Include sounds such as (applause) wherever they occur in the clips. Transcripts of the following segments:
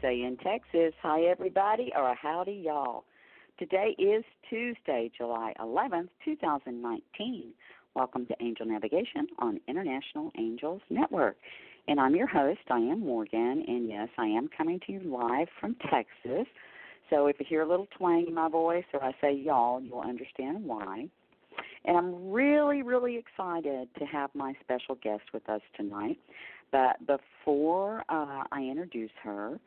say in Texas, hi, everybody, or howdy, y'all. Today is Tuesday, July 11th, 2019. Welcome to Angel Navigation on International Angels Network. And I'm your host, Dianne Morgan, and yes, I am coming to you live from Texas. So if you hear a little twang in my voice or I say y'all, you'll understand why. And I'm really, really excited to have my special guest with us tonight. But before uh, I introduce her,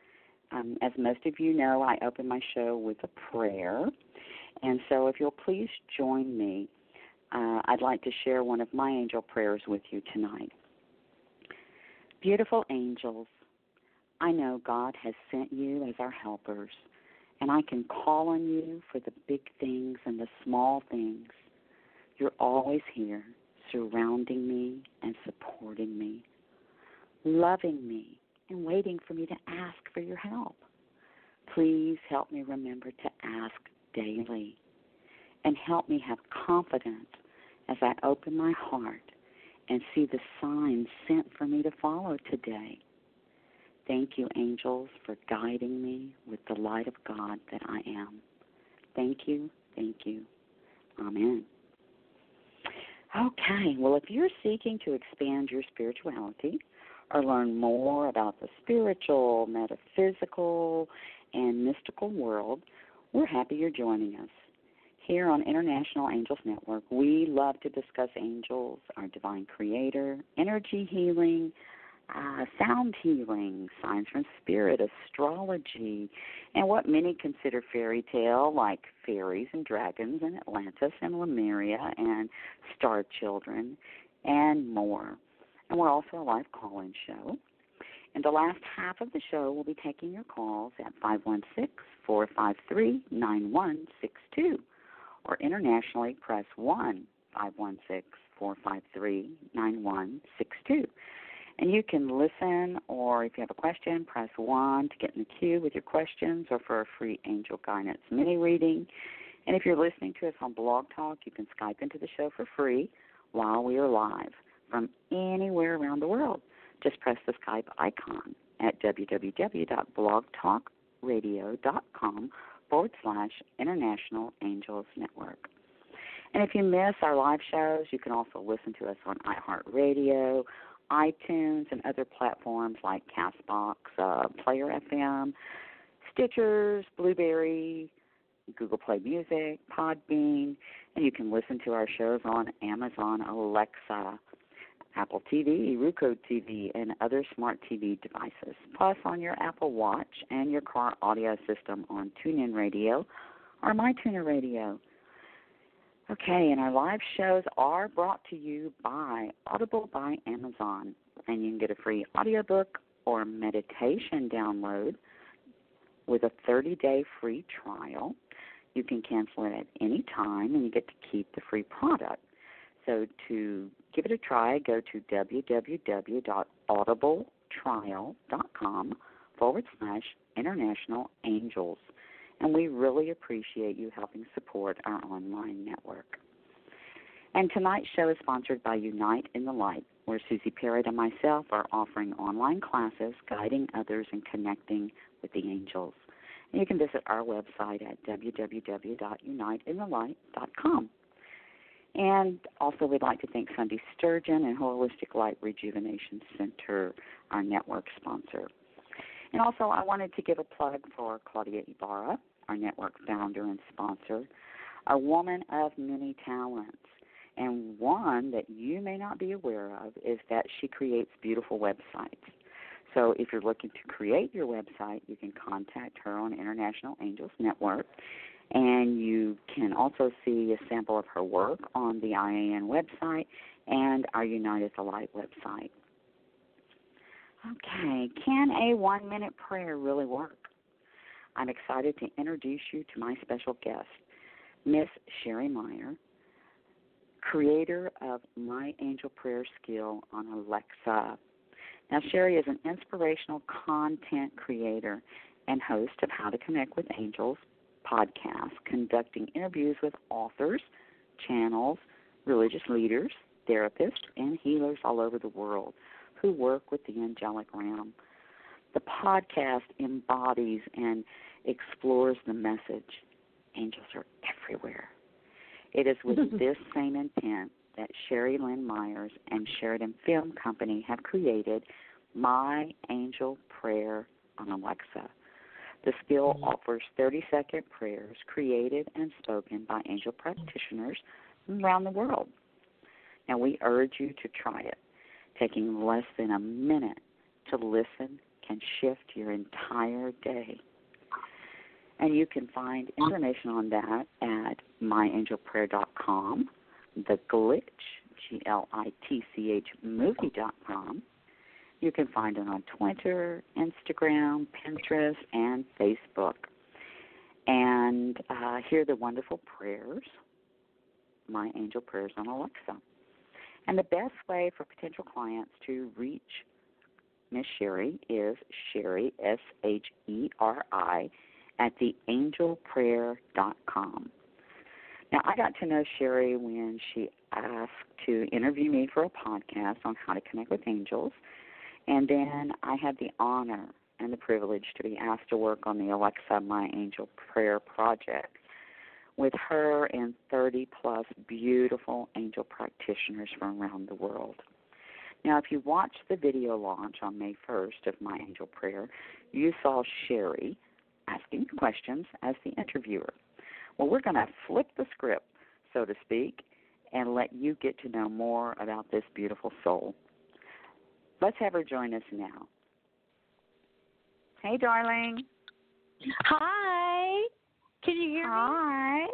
um, as most of you know, I open my show with a prayer. And so if you'll please join me, uh, I'd like to share one of my angel prayers with you tonight. Beautiful angels, I know God has sent you as our helpers, and I can call on you for the big things and the small things. You're always here, surrounding me and supporting me loving me and waiting for me to ask for your help. Please help me remember to ask daily and help me have confidence as I open my heart and see the signs sent for me to follow today. Thank you, angels, for guiding me with the light of God that I am. Thank you, thank you. Amen. Okay, well, if you're seeking to expand your spirituality, or learn more about the spiritual, metaphysical, and mystical world, we're happy you're joining us. Here on International Angels Network, we love to discuss angels, our divine creator, energy healing, uh, sound healing, signs from spirit, astrology, and what many consider fairy tale, like fairies and dragons and Atlantis and Lemuria and star children, and more and we're also a live call in show. In the last half of the show, we'll be taking your calls at 516 453 9162 or internationally press 1 516 453 9162. And you can listen, or if you have a question, press 1 to get in the queue with your questions or for a free angel guidance mini reading. And if you're listening to us on Blog Talk, you can Skype into the show for free while we are live from anywhere around the world. Just press the Skype icon at www.blogtalkradio.com forward slash International Angels Network. And if you miss our live shows, you can also listen to us on iHeartRadio, iTunes, and other platforms like Castbox, uh, Player FM, Stitchers, Blubrry, Google Play Music, Podbean, and you can listen to our shows on Amazon Alexa. Apple TV, Roku TV, and other smart TV devices, plus on your Apple Watch and your car audio system on TuneIn Radio or MyTuner Radio. Okay, and our live shows are brought to you by Audible by Amazon, and you can get a free audiobook or meditation download with a 30 day free trial. You can cancel it at any time, and you get to keep the free product. So to give it a try, go to www.audibletrial.com forward slash international angels. And we really appreciate you helping support our online network. And tonight's show is sponsored by Unite in the Light, where Suzi Parrett and myself are offering online classes guiding others and connecting with the angels. And you can visit our website at www.uniteinthelight.com. And also, we'd like to thank Sunday Sturgeon and Holistic Light Rejuvenation Center, our network sponsor. And also, I wanted to give a plug for Claudia Ibarra, our network founder and sponsor, a woman of many talents. And one that you may not be aware of is that she creates beautiful websites. So if you're looking to create your website, you can contact her on International Angels Network and you can also see a sample of her work on the IAN website and our Unite in the Light website. Okay, can a one minute prayer really work? I'm excited to introduce you to my special guest, Miss Sheri Meyer, creator of My Angel Prayer Skill on Alexa. Now, Sheri is an inspirational content creator and host of How to Connect with Angels podcast conducting interviews with authors, channels, religious leaders, therapists, and healers all over the world who work with the angelic realm. the podcast embodies and explores the message angels are everywhere. It is with (laughs) this same intent that Sheri Lynn Myers and Sheridan Film Company have created My Angel Prayer on Alexa. The skill mm-hmm. offers 30 second prayers created and spoken by angel practitioners around the world. Now, we urge you to try it. Taking less than a minute to listen can shift your entire day. And you can find information on that at myangelprayer.com, the glitch, G L I T C H movie.com. You can find it on Twitter, Instagram, Pinterest, and Facebook. And uh, hear the wonderful prayers, My Angel Prayers on Alexa. And the best way for potential clients to reach Miss Sheri is Sheri, S H E R I, at theangelprayer.com. Now, I got to know Sheri when she asked to interview me for a podcast on how to connect with angels. And then I had the honor and the privilege to be asked to work on the Alexa My Angel Prayer project with her and 30 plus beautiful angel practitioners from around the world. Now, if you watched the video launch on May 1st of My Angel Prayer, you saw Sheri asking questions as the interviewer. Well, we're going to flip the script, so to speak, and let you get to know more about this beautiful soul. Let's have her join us now. Hey, darling. Hi. Can you hear Hi. me?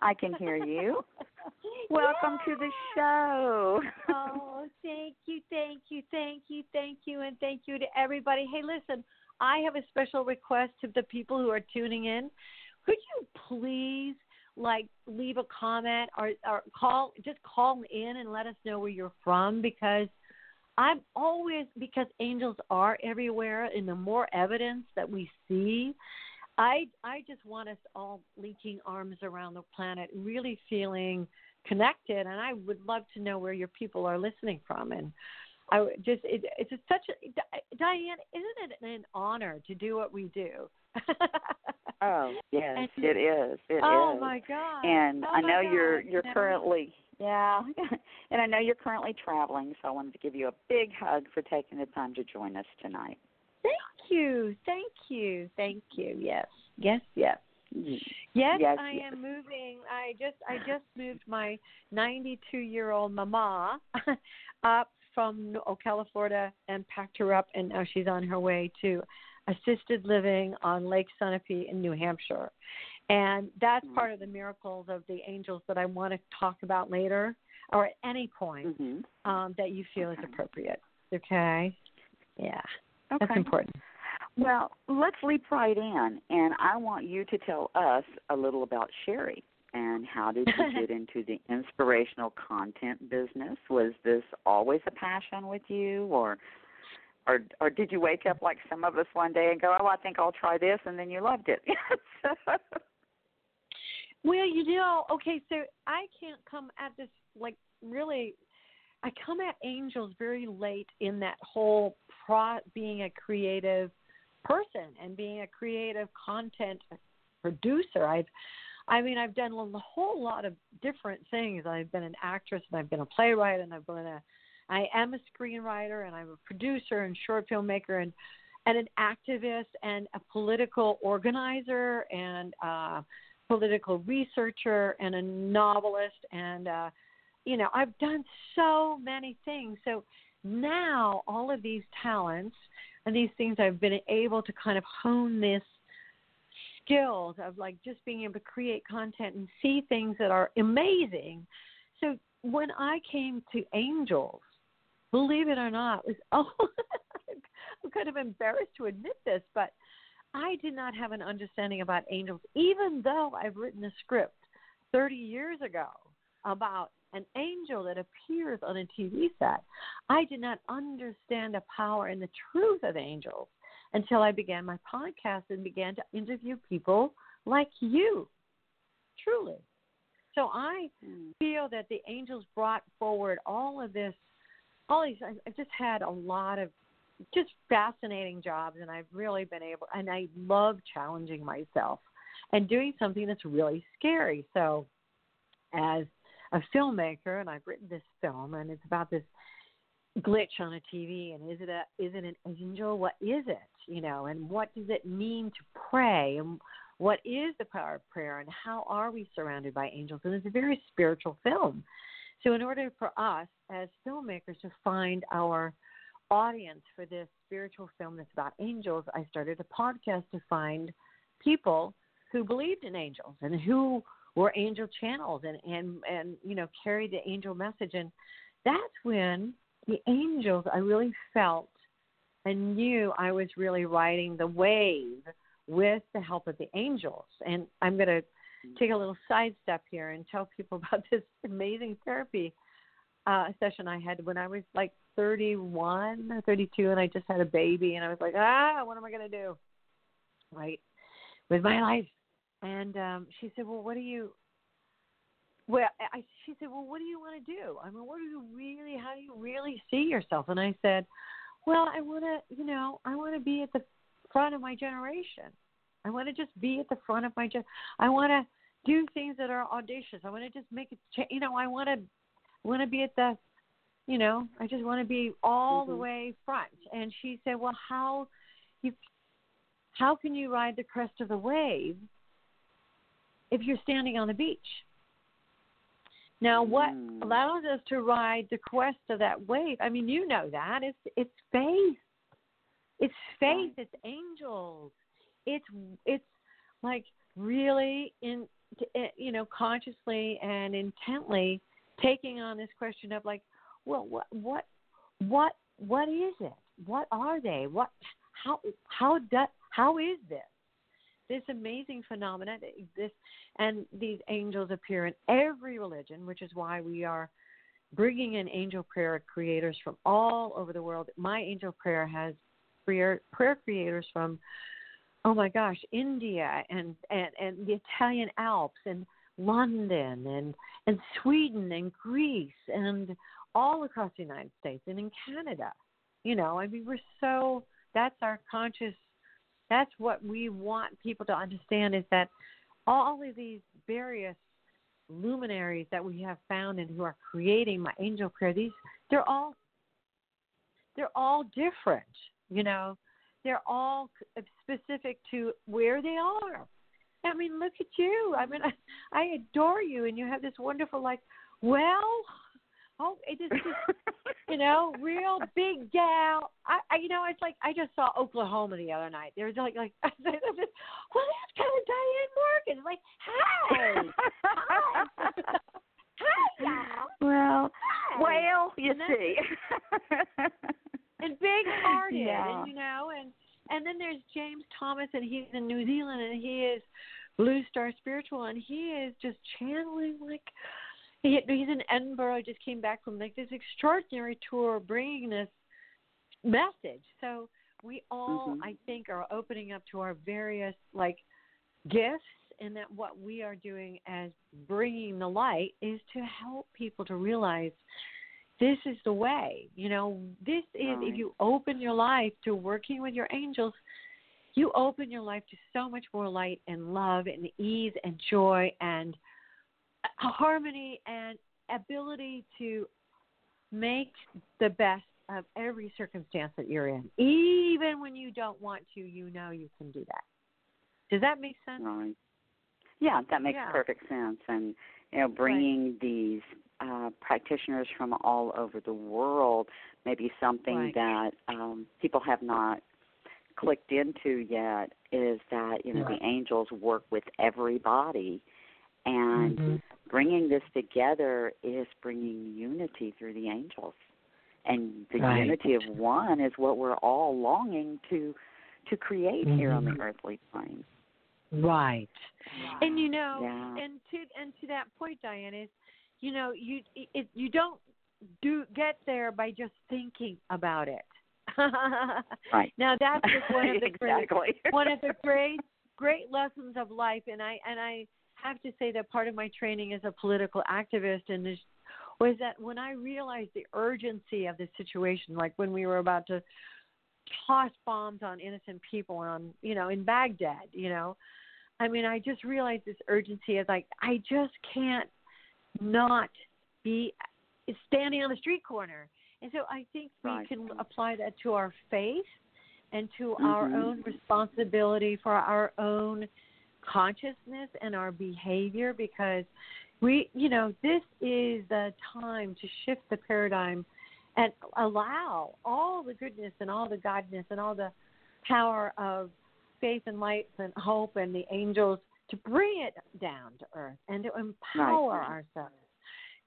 Hi. I can hear you. (laughs) Welcome to the show. oh, thank you, thank you, thank you, thank you, and thank you to everybody. Hey, listen, I have a special request to the people who are tuning in. Could you please like leave a comment or, or call just call in and let us know where you're from because I'm always because angels are everywhere and the more evidence that we see I I just want us all linking arms around the planet, really feeling connected. And I would love to know where your people are listening from. And I just it, it's such a Dianne, isn't it an honor to do what we do? (laughs) oh yes, and, it is. It oh is. my God! And oh I know God. you're you're currently yeah, (laughs) and I know you're currently traveling, so I wanted to give you a big hug for taking the time to join us tonight. Thank you. Thank you. Thank you. Yes. Yes, yes. Yes, yes I yes. am moving. I just I just moved my 92 year old mama (laughs) up from Ocala, Florida, and packed her up, and now she's on her way to assisted living on Lake Sunapee in New Hampshire. And that's mm-hmm. part of the miracles of the angels that I want to talk about later, or at any point mm-hmm. um, that you feel okay. is appropriate. Okay. Yeah. Okay. That's important. Well, let's leap right in, and I want you to tell us a little about Sheri and how did you get (laughs) into the inspirational content business? Was this always a passion with you, or or or did you wake up like some of us one day and go, "Oh, I think I'll try this," and then you loved it? (laughs) well, you know, okay, so I can't come at this like really I come at angels very late in that whole pro being a creative person and being a creative content producer. I've I mean, I've done a whole lot of different things. I've been an actress and I've been a playwright and I've been a I am a screenwriter and I'm a producer and short filmmaker and and an activist and a political organizer and uh political researcher and a novelist and uh you know, I've done so many things. So now all of these talents and these things I've been able to kind of hone this skills of like just being able to create content and see things that are amazing. So when I came to angels, believe it or not, was (laughs) oh I'm kind of embarrassed to admit this, but I did not have an understanding about angels, even though I've written a script 30 years ago about an angel that appears on a TV set. I did not understand the power and the truth of angels until I began my podcast and began to interview people like you. Truly. So I mm. feel that the angels brought forward all of this, all these. I've just had a lot of just fascinating jobs, and I've really been able, and I love challenging myself and doing something that's really scary. So, as a filmmaker, and I've written this film, and it's about this glitch on a TV, and is it a is it an angel? What is it? You know, and what does it mean to pray? And what is the power of prayer? And how are we surrounded by angels? And it's a very spiritual film. So, in order for us as filmmakers to find our audience for this spiritual film that's about angels, I started a podcast to find people who believed in angels and who were angel channels and and and you know carried the angel message. And that's when the angels I really felt and knew I was really riding the wave with the help of the angels. And I'm going to take a little sidestep here and tell people (laughs) about this amazing therapy uh, session I had when I was like 31 or 32 and I just had a baby and I was like, ah, what am I going to do? Right. With my life. And um, she said, well, what do you, well, I, she said, well, what do you want to do? I mean, what do you really, how do you really see yourself? And I said, well, I want to, you know, I want to be at the front of my generation. I want to just be at the front of my, gen- I want to do things that are audacious. I want to just make it, cha- you know, I want to, want to be at the you know, I just want to be all mm-hmm. the way front. And she said, well, how you, how can you ride the crest of the wave if you're standing on the beach? Now, what mm. allows us to ride the crest of that wave? I mean, you know that it's it's faith. It's faith. Right. It's angels. It's it's like really in eh, you know consciously and intently taking on this question of like well, what what what what is it? What are they? What how how does how is this? This amazing phenomenon that exists, and these angels appear in every religion, which is why we are bringing in angel prayer creators from all over the world. My angel prayer has prayer prayer creators from oh my gosh, India and and and the Italian Alps and London and and Sweden and Greece and all across the United States and in Canada. You know, I mean, we're so that's our conscious. That's what we want people to understand is that all of these various luminaries that we have found and who are creating my angel prayer, these they're all they're all different. You know, they're all uh, specific to where they are. I mean, look at you. I mean, I, (laughs) I adore you, and you have this wonderful like. Well, Oh, it is just, (laughs) you know, real big gal. I, I, you know, it's like I just saw Oklahoma the other night. There was like, like, well, that's kind of Dianne Morgan. Like, hi, hi, (laughs) hi, y'all. Well, hi. well, you and see. And big hearted, Yeah. and you know, and and then there's James Thomas, and he's in New Zealand, and he is Blue Star Spiritual, and he is just channeling like he, he's in Edinburgh. Just came back from like this extraordinary tour, bringing this message. So we all, Mhm. I think, are opening up to our various like gifts, and that what we are doing as bringing the light is to help people to realize this is the way. You know, this is if you open your life to working with your angels, you open your life to so much more light and love and ease and joy and harmony and ability to make the best of every circumstance that you're in. Even when you don't want to, you know you can do that. Does that make sense? Right. Yeah, that makes Yeah. perfect sense. And you know, bringing these uh, practitioners from all over the world may be something Right. that um, people have not clicked into yet. Is that you know Right. the angels work with everybody, and Mhm. bringing this together is bringing unity through the angels. And the Right. unity of one is what we're all longing to to create here on the earthly plane. Right. And you know, Yeah. and to and to that point, Dianne is, you know, you it, you don't do get there by just thinking about it. (laughs) Right. Now that's just (laughs) one of the great exactly. one of the great great lessons of life and i and i have to say that part of my training as a political activist and this was that when i realized the urgency of the situation like when we were about to toss bombs on innocent people on you know in Baghdad. You know, I mean, I just realized this urgency is like I just can't not be standing on the street corner. And so I think we Right. can apply that to our faith and to Mhm. our own responsibility for our own consciousness and our behavior because we you know this is the time to shift the paradigm and allow all the goodness and all the godness and all the power of faith and light and hope and the angels to bring it down to earth and to empower ourselves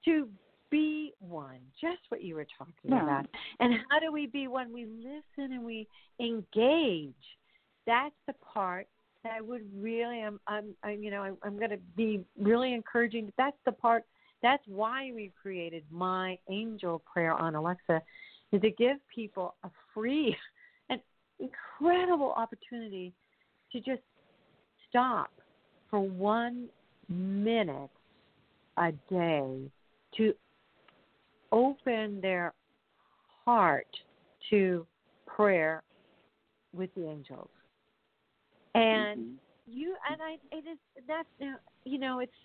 to be one just what you were talking Yeah. about. And how do we be one? We listen and we engage. That's the part that I would really I'm I'm, I'm you know I'm, I'm going to be really encouraging that's the part that's why we've created my angel prayer on Alexa is to give people a free (laughs) and incredible opportunity to just stop for one minute a day to open their heart to prayer with the angels. And Mhm. you and I it is that's you know it's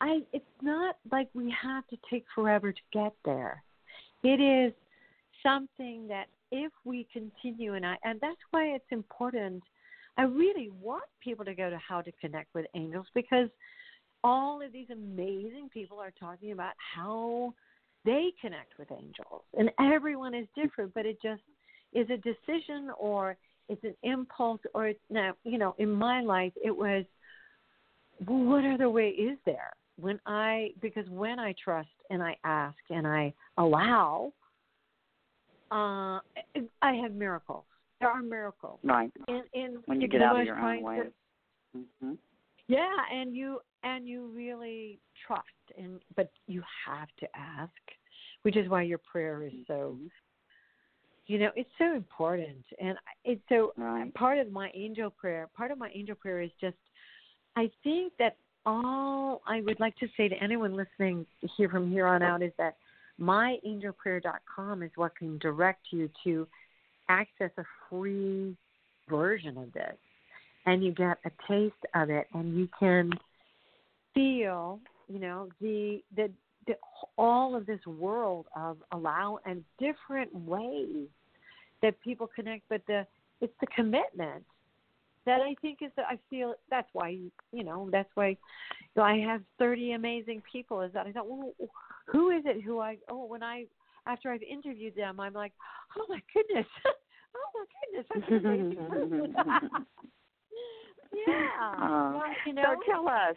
I it's not like we have to take forever to get there. It is something that if we continue and I and that's why it's important. I really want people to go to how to connect with angels because all of these amazing people are talking about how they connect with angels. And everyone is different, but it just is a decision or it's an impulse or it's now, you know, in my life it was well, what other way is there? When I because when I trust and I ask and I allow, uh I have miracles. There are miracles. Right. In in When you get out of your own way. cir- hmm yeah, and you and you really trust and but you have to ask, which is why your prayer is so Mhm. you know, it's so important. And it's so Right. part of my angel prayer, part of my angel prayer is just I think that all I would like to say to anyone listening here from here on out is that myangelprayer.com is what can direct you to access a free version of this. And you get a taste of it and you can feel, you know, the the, the all of this world of allow and different ways that people connect but the it's the commitment that I think is that I feel that's why you know that's why so I have 30 amazing people is that I thought well who is it who I oh when I after I've interviewed them I'm like oh my goodness. (laughs) Oh my goodness that's an amazing (laughs) person. (laughs) Yeah. Well, you know So tell us,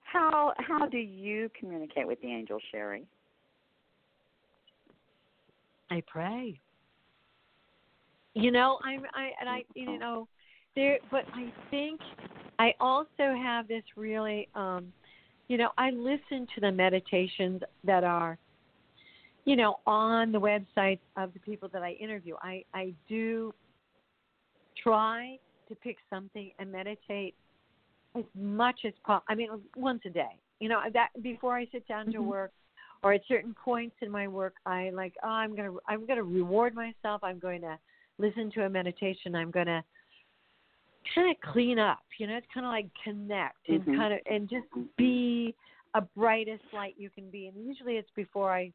how how do you communicate with the angel, Sheri? I pray. You know, I'm I and I you know there but I think I also have this really um you know, I listen to the meditations that are you know, on the websites of the people that I interview. I I do try to pick something and meditate as much as possible. I mean, once a day. You know, that before I sit down to Mhm. work, or at certain points in my work, I like, oh, I'm gonna, I'm gonna reward myself. I'm going to listen to a meditation. I'm gonna kind of clean up. You know, it's kind of like connect and Mhm. kind of and just be a brightest light you can be. And usually it's before I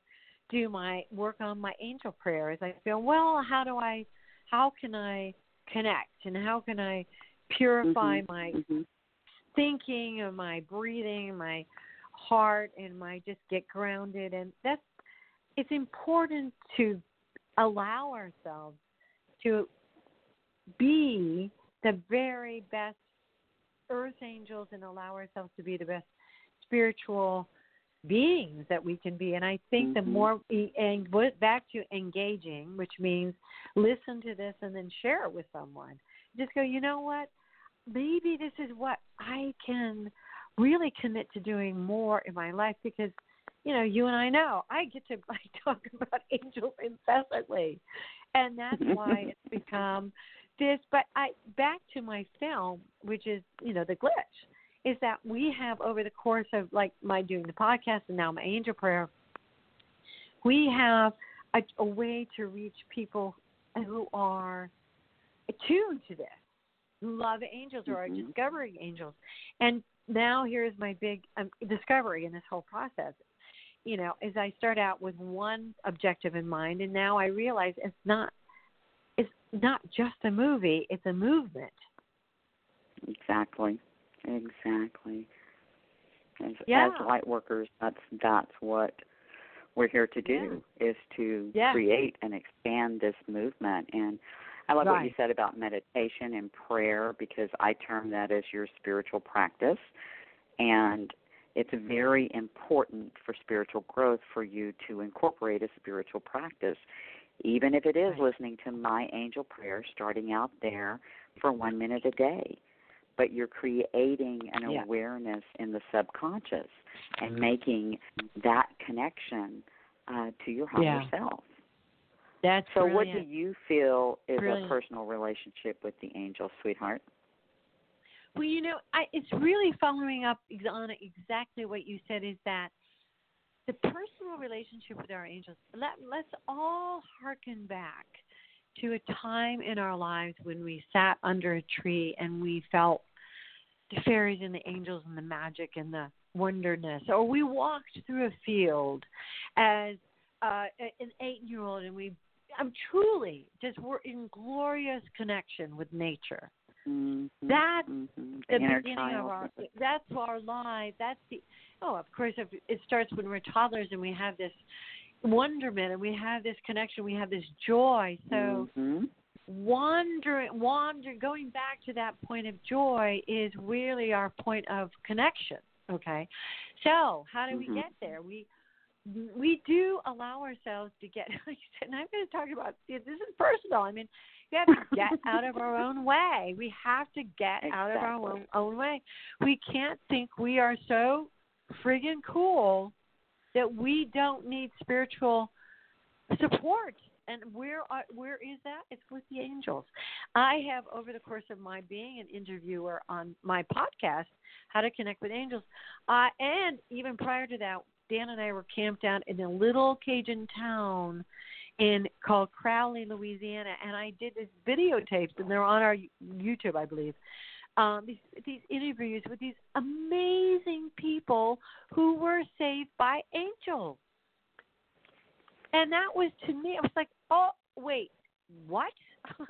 do my work on my angel prayers. I feel, well, how do I, how can I connect and how can I purify Mhm. my Mhm. thinking and my breathing, my heart, and my just get grounded. And that's it's important to allow ourselves to be the very best earth angels and allow ourselves to be the best spiritual beings that we can be. And I think the Mhm. more we and back to engaging, which means listen to this and then share it with someone. Just go, you know what? Maybe this is what I can really commit to doing more in my life because you know, you and I know I get to (laughs) I talk about (laughs) angels incessantly. And that's (laughs) why it's become this but I back to my film, which is, you know, the glitch, is that we have over the course of like my doing the podcast and now my angel prayer, we have a, a way to reach people who are attuned to this, who love angels or mm-hmm. are discovering angels. And now here's my big um, discovery in this whole process. You know, as I start out with one objective in mind, and now I realize it's not it's not just a movie; it's a movement. Exactly, exactly. As, yeah. as light workers, that's that's what we're here to do yeah. is to yeah. create and expand this movement. And I love right. what you said about meditation and prayer because I term that as your spiritual practice. And it's very important for spiritual growth for you to incorporate a spiritual practice, even if it is listening to my angel prayer, starting out there for one minute a day. But you're creating an yeah. awareness in the subconscious and making that connection uh, to your higher yeah. self. That's so. brilliant. What do you feel is brilliant. a personal relationship with the angel, sweetheart? Well, you know, I, it's really following up on exactly what you said. Is that the personal relationship with our angels? Let Let's all harken back to a time in our lives when we sat under a tree and we felt the fairies and the angels and the magic and the wonderness, or we walked through a field as uh, an eight-year-old and we I'm truly just we're in glorious connection with nature. Mm-hmm. That's mm-hmm. the Inner beginning child. of our. That's our life. That's the. Oh, of course, if it starts when we're toddlers and we have this wonderment and we have this connection, we have this joy. So mm-hmm. Wandering, wander, going back to that point of joy is really our point of connection. Okay, so how do we Mhm. get there? We we do allow ourselves to get. (laughs) And I'm going to talk about this is personal. I mean, we have to get out of our own way. We have to get out of our own, own way. We can't think we are so friggin' cool that we don't need spiritual support. And where are, where is that? It's with the angels. I have over the course of my being an interviewer on my podcast, How to Connect with Angels, uh, and even prior to that, Dan and I were camped out in a little Cajun town in called Crowley, Louisiana, and I did this videotapes, and they're on our YouTube, I believe. Um, these these interviews with these amazing people who were saved by angels, and that was to me, I was like, oh wait, what? (laughs)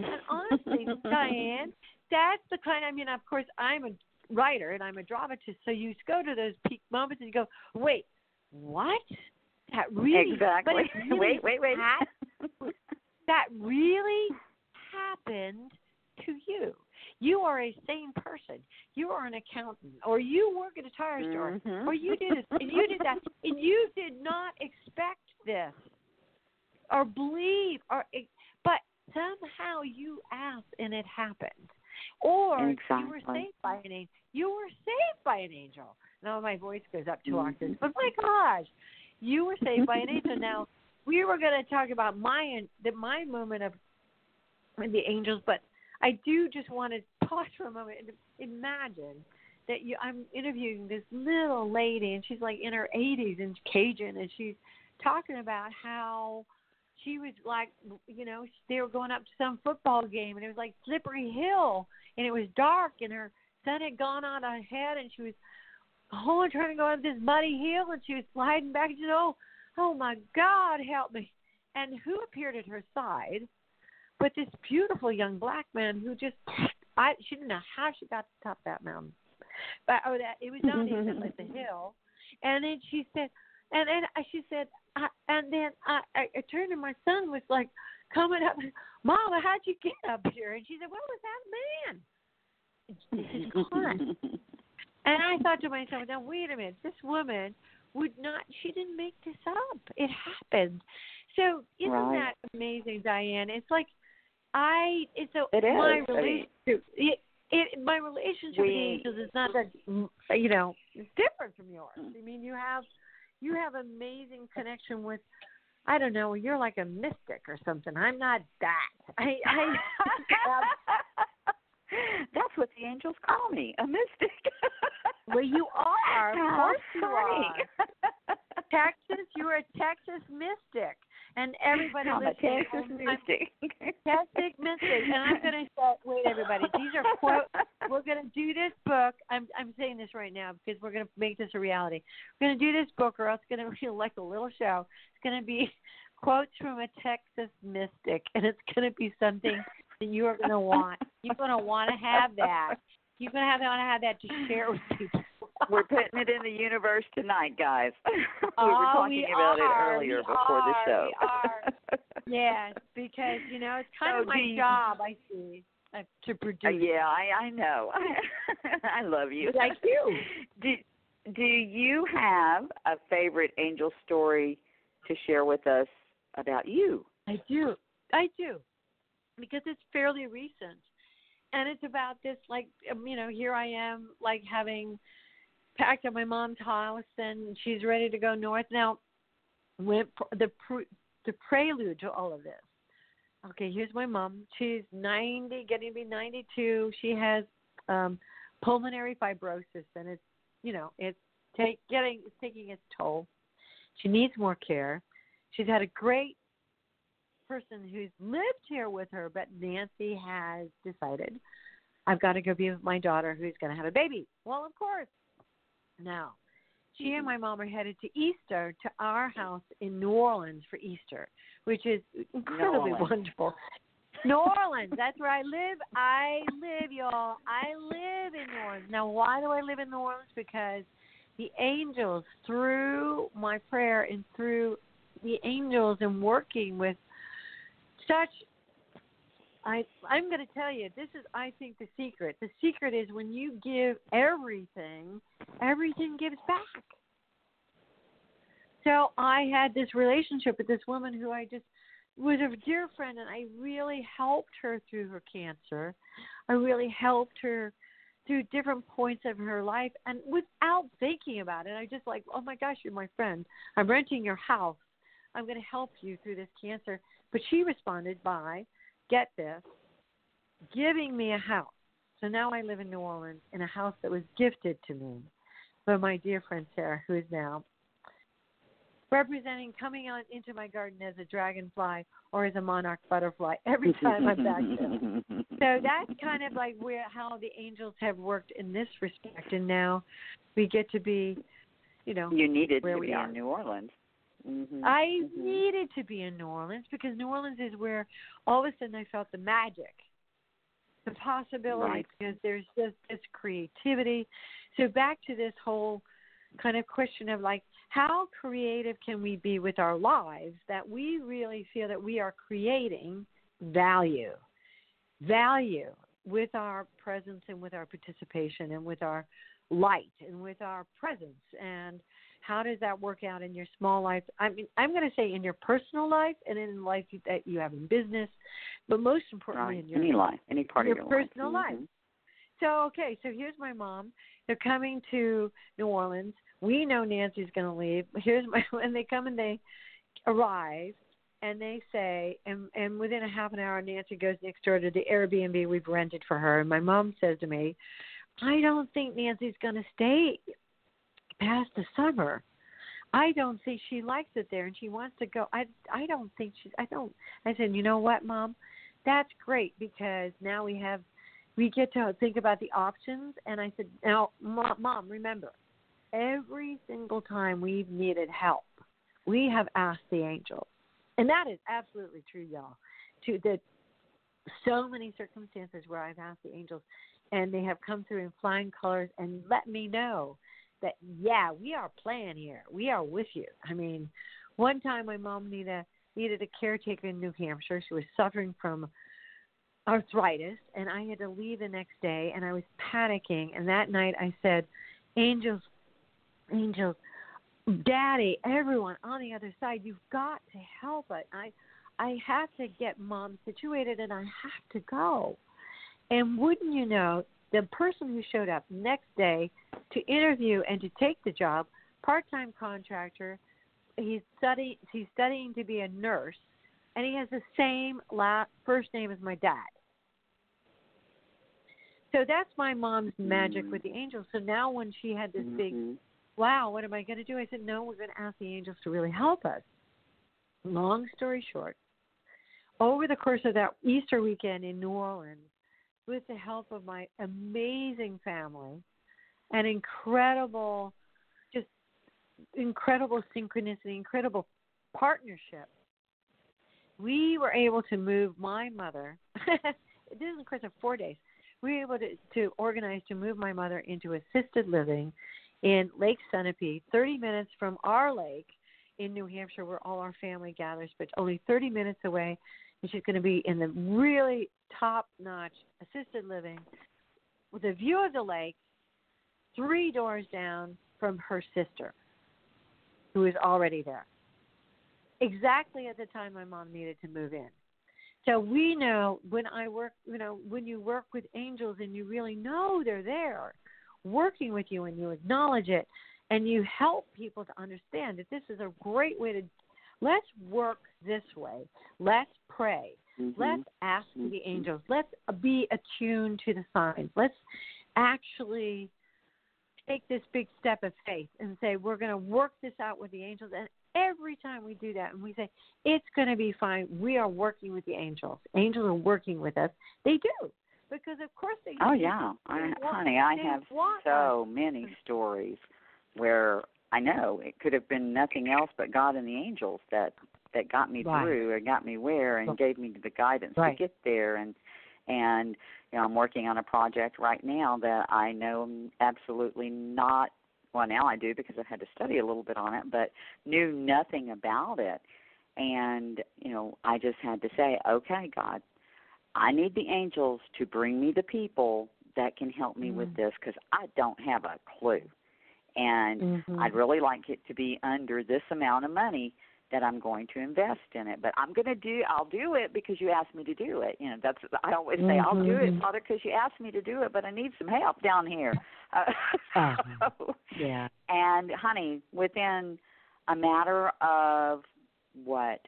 and honestly, Dianne, that's the kind. I mean, of course, I'm a writer and I'm a dramatist, so you go to those peak moments and you go, wait, what? That really exactly. But (laughs) really wait, wait, wait. that really happened to you. You are a sane person. You are an accountant, or you work at a tire store, Mhm. or you did this, and you did that, and you did not expect this, or believe, or but somehow you asked and it happened, or you were saved by an angel. You were saved by an angel. Now my voice goes up 2 Mhm. octaves, but my gosh, you were saved by an angel. Now (laughs) we were going to talk about my the my moment of the angels, but I do just want to pause for a moment and imagine that you I'm interviewing this little lady and she's like in her 80s and Cajun and she's talking about how she was like you know they were going up to some football game and it was like slippery hill and it was dark and her son had gone on ahead and she was oh trying to go up this muddy hill and she was sliding back and she said oh oh my god help me and who appeared at her side but this beautiful young black man who just I she didn't know how she got to top that mountain. But oh that it was not even at the (laughs) hill. And then she said and then she said I, and then I, I I turned and my son was like coming up Mama, how'd you get up here? And she said, What was that man? This is gone. And I thought to myself, now wait a minute, this woman would not she didn't make this up. It happened. So isn't Right. that amazing, Dianne? It's like I it's a It is. my I mean- relationship it, it my relationship with angels is not that mm, you know, it's different from yours. I mean you have you have amazing connection with I don't know, you're like a mystic or something. I'm not that. I I (laughs) That's what the angels call me, a mystic. (laughs) Well, you are. Of course you are. Texas, you're a Texas mystic. And everybody listening. Texas mystic. Texas mystic, and I'm going to say, wait, everybody, these are quotes. We're going to do this book. I'm I'm saying this right now because we're going to make this a reality. We're going to do this book, or else it's going to feel like a little show. It's going to be (laughs) quotes from a Texas mystic, and it's going to be something that you are going to want. You're going to want to have that. You're going to have to want to have that to share with people. We're putting it in the universe tonight, guys. (laughs) we were Oh, talking we about are. it earlier before the show. We are. (laughs) Yes, because you know it's kind So of my you- job. I see uh, to produce. Uh, yeah, I I know. (laughs) I love you. Thank you. Do Do you have a favorite angel story to share with us about you? I do. I do. Because it's fairly recent. And it's about this like um, you know, here I am like having packed up my mom's house and she's ready to go north. Now when the the prelude to all of this. Okay, here's my mom. She's 90, getting to be 92. She has um pulmonary fibrosis and it's you know, it's take getting it's taking its toll. She needs more care. She's had a great person who's lived here with her, but Nancy has decided I've got to go be with my daughter who's going to have a baby. Well, of course. Now, she mm-hmm. and my mom are headed to Easter to our house in New Orleans for Easter, which is incredibly wonderful. New Orleans, that's where I live. I live, y'all. I live in New Orleans. Now, why do I live in New Orleans? Because the angels, through my prayer and through the angels and working with such I I'm going to tell you this is I think the secret. The secret is when you give everything, everything gives back. So I had this relationship with this woman who I just was a dear friend and I really helped her through her cancer. I really helped her through different points of her life and without thinking about it. I just like, "Oh my gosh, you're my friend. I'm renting your house. I'm going to help you through this cancer." But she responded by, get this, giving me a house. So now I live in New Orleans in a house that was gifted to me by my dear friend Sarah, who is now representing coming out into my garden as a dragonfly or as a monarch butterfly (laughs) every time I'm back there. (laughs) So that's kind of like where how the angels have worked in this respect, and now we get to be, you know, You needed Where to we be are. in New Orleans. Mm-hmm. I Mhm. needed to be in New Orleans because New Orleans is where all of a sudden I felt the magic, the possibility, Right. because there's just this creativity. So back to this whole kind of question of like, how creative can we be with our lives that we really feel that we are creating value, value with our presence and with our participation and with our light and with our presence and how does that work out in your small life i mean i'm going to say in your personal life and in life that you have in business but most importantly in your Any life, any part your of your personal life. life. Mhm. so okay so here's my mom they're coming to new orleans we know nancy's going to leave here's my (laughs) and they come and they arrive and they say and and within a half an hour nancy goes next door to the airbnb we've rented for her and my mom says to me i don't think nancy's going to stay past the summer. I don't think she likes it there and she wants to go. I i don't think she i don't i said you know what mom? That's great because now we have we get to think about the options. And i said now mom, mom remember every single time we've needed help we have asked the angels. And that is absolutely true y'all. To the so many circumstances where i've asked the angels and they have come through in flying colors and let me know that yeah we are playing here. We are with you. I mean one time my mom needed a needed a caretaker in new hampshire. She was suffering from arthritis and i had to leave the next day and i was panicking. And that night i said angels angels daddy everyone on the other side you've got to help us. I i have to get mom situated and i have to go. And wouldn't you know the person who showed up next day to interview and to take the job part-time contractor he's studying he's studying to be a nurse and he has the same la- first name as my dad so that's my mom's magic Mm. with the angels so now when she had this big Mhm. wow, what am I going to do? I said, no, we're going to ask the angels to really help us. long story short, over the course of that Easter weekend in New Orleans, with the help of my amazing family and incredible, just incredible synchronicity, incredible partnership, we were able to move my mother. (laughs) is a course of four days. We were able to, to organize to move my mother into assisted living in Lake Sunapee, 30 minutes from our lake in New Hampshire, where all our family gathers, but only 30 minutes away. And she's going to be in the really top notch assisted living with a view of the lake, three doors down from her sister, who is already there. Exactly at the time my mom needed to move in. So we know when I work, you know, when you work with angels and you really know they're there working with you and you acknowledge it and you help people to understand that this is a great way to let's work this way. Let's pray. Mm-hmm. Let's ask mm-hmm. the angels. Let's be attuned to the signs. Let's actually take this big step of faith and say we're going to work this out with the angels and every time we do that and we say it's going to be fine we are working with the angels angels are working with us they do because of course they oh yeah I, honey i have so us. many stories where i know it could have been nothing else but god and the angels that that got me right. through and got me where and gave me the guidance right. to get there and and you know I'm working on a project right now that I know absolutely not well now I do because I had to study a little bit on it but knew nothing about it and you know I just had to say okay God I need the angels to bring me the people that can help me mm-hmm. with this cuz I don't have a clue and mm-hmm. I'd really like it to be under this amount of money that I'm going to invest in it. But I'm going to do. I'll do it because you asked me to do it. You know, that's. I always say mm-hmm. I'll do it, Father, because you asked me to do it. But I need some help down here. (laughs) Uh, uh, yeah. And honey, within a matter of what,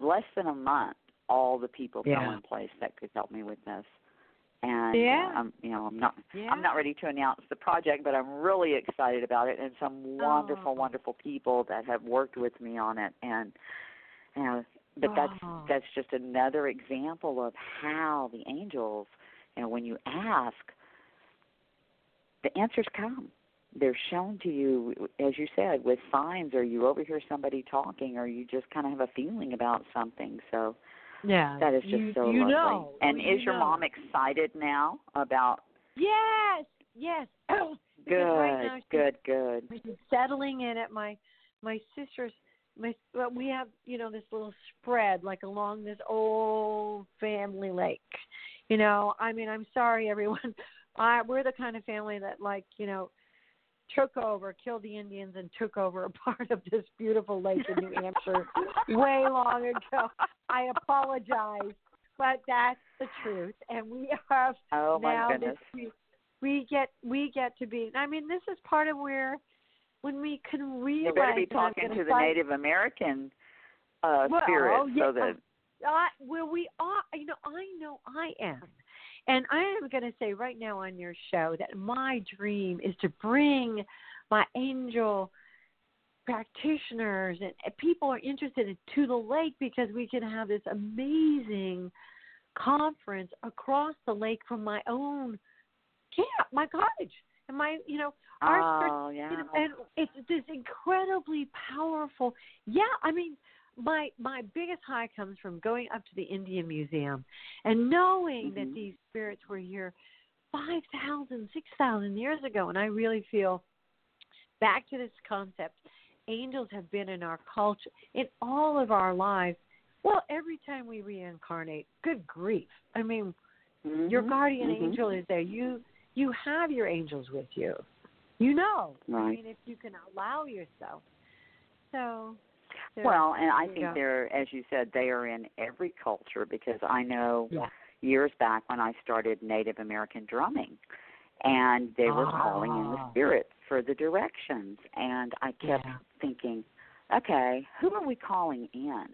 less than a month, all the people yeah. fell in place that could help me with this and yeah. uh, I'm you know I'm not yeah. I'm not ready to announce the project, but I'm really excited about it and some wonderful oh. wonderful people that have worked with me on it and you know but that's oh. that's just another example of how the angels you know when you ask the answers come they're shown to you as you said with signs or you overhear somebody talking or you just kind of have a feeling about something so yeah, that is just you, so you lovely. Know. And you is your know. mom excited now about? Yes, yes. (clears throat) good, right good, good. She's settling in at my my sister's. My well, we have you know this little spread like along this old family lake. You know, I mean, I'm sorry, everyone. (laughs) I we're the kind of family that like you know took over, killed the Indians, and took over a (laughs) part of this beautiful lake in New Hampshire way long ago. I apologize, but that's the truth, and we have oh, now this. We get we get to be. I mean, this is part of where when we can realize. You better be talking to the fight, Native American uh, well, spirits, yeah, so that. Uh, well, we are. You know, I know I am. And I am going to say right now on your show that my dream is to bring my angel practitioners and people are interested in, to the lake because we can have this amazing conference across the lake from my own camp, my cottage, and my you know our oh, yeah. you know, and it's this incredibly powerful. Yeah, I mean my my biggest high comes from going up to the Indian Museum and knowing mm-hmm. that these spirits were here five thousand, six thousand years ago, and I really feel back to this concept. Angels have been in our culture, in all of our lives. Well, every time we reincarnate, good grief! I mean, mm-hmm. your guardian mm-hmm. angel is there. You you have your angels with you. You know. Right. I mean, if you can allow yourself. So well, and I think yeah. they're, as you said, they are in every culture because I know yeah. years back when I started Native American drumming, and they were ah. calling in the spirits for the directions, and I kept yeah. thinking, okay, who are we calling in?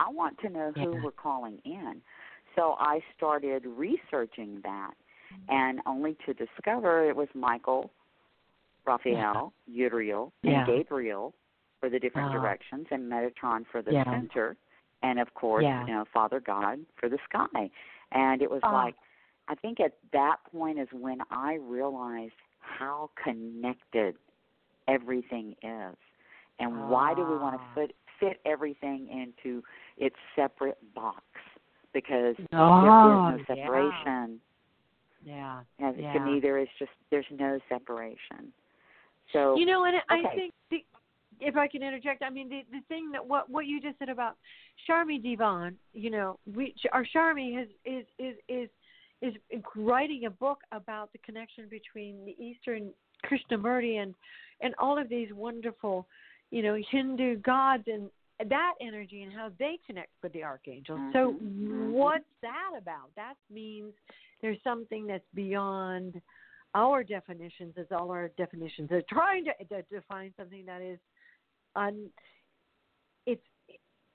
I want to know who yeah. we're calling in. So I started researching that, and only to discover it was Michael, Raphael, Uriel, and Yeah. Gabriel for the different Ah. directions, and Metatron for the Yeah. center. and of course, Yeah. you know, Father God for the sky. And it was Oh. like I think at that point is when I realized how connected everything is. And why do we want to Ah. fit fit everything into its separate box? Because Oh, there is no separation. Yeah. And yeah. to me there is just there's no separation. So You know, and I think the, if I can interject, I mean the the thing that what what you just said about Sharmi Divan, you know, we our Sharmi has is is is is writing a book about the connection between the Eastern Krishnamurti and and all of these wonderful, you know, Hindu gods and that energy and how they connect with the archangels. So Mhm, mhm. what's that about? That means there's something that's beyond our definitions as all our definitions They're trying to, to define something that is un it's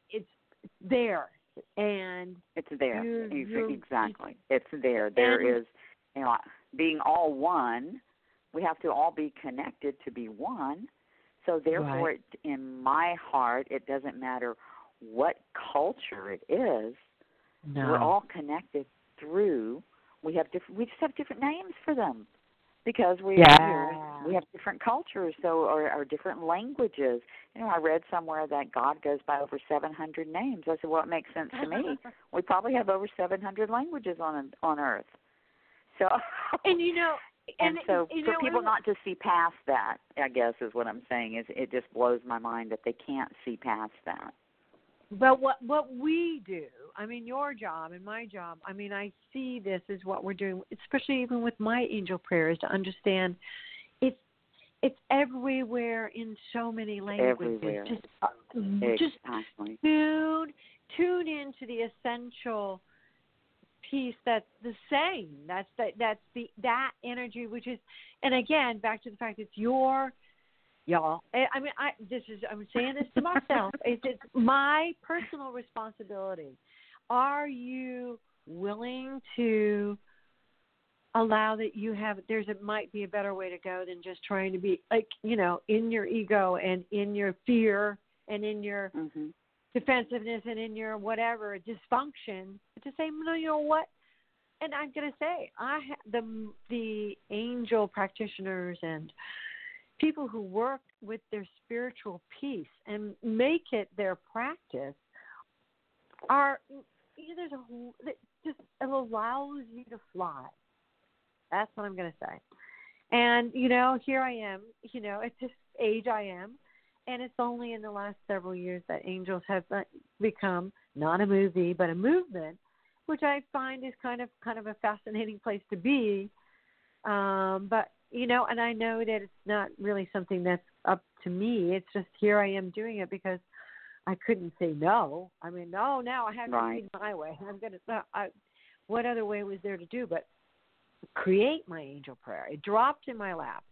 it's there and It's there. You- you- exactly. It's there. There is, you know, being all one. We have to all be connected to be one. So therefore, Right. it, in my heart, it doesn't matter what culture it is. no We're all connected through. We have different. We just have different names for them because we Yeah. We have different cultures, so or, or different languages. You know, I read somewhere that God goes by over 700 names. I said, well, it makes sense to me. (laughs) we probably have over 700 languages on on Earth. So (laughs) and you know (laughs) and, so you for know, people not to see past that, I guess is what I'm saying is it just blows my mind that they can't see past that. But what what we do, I mean, your job and my job. I mean, I see this as what we're doing, especially even with my angel prayers to understand it's everywhere in so many languages. Everywhere. Just uh, just tune tune into the essential piece that's the same. That's that that's the that energy which is and again back to the fact it's your y'all. I I mean I this is I'm saying this to myself. (laughs) it's, it's my personal responsibility. Are you willing to allow that you have there's a might be a better way to go than just trying to be like you know in your ego and in your fear and in your Mhm. defensiveness and in your whatever dysfunction to say no you know what and i'm going to say i ha- the the angel practitioners and people who work with their spiritual peace and make it their practice are you know, there's a whole- that just it allows you to fly that's what i'm going to say. And you know here i am you know at this age i am and it's only in the last several years that angels have uh, become not a movie but a movement which i find is kind of kind of a fascinating place to be. Um but you know and i know that it's not really something that's up to me. It's just here i am doing it because i couldn't say no. I mean no now i have Right. to do it my way. I'm going to I, what other way was there to do? But create my angel prayer it dropped in my lap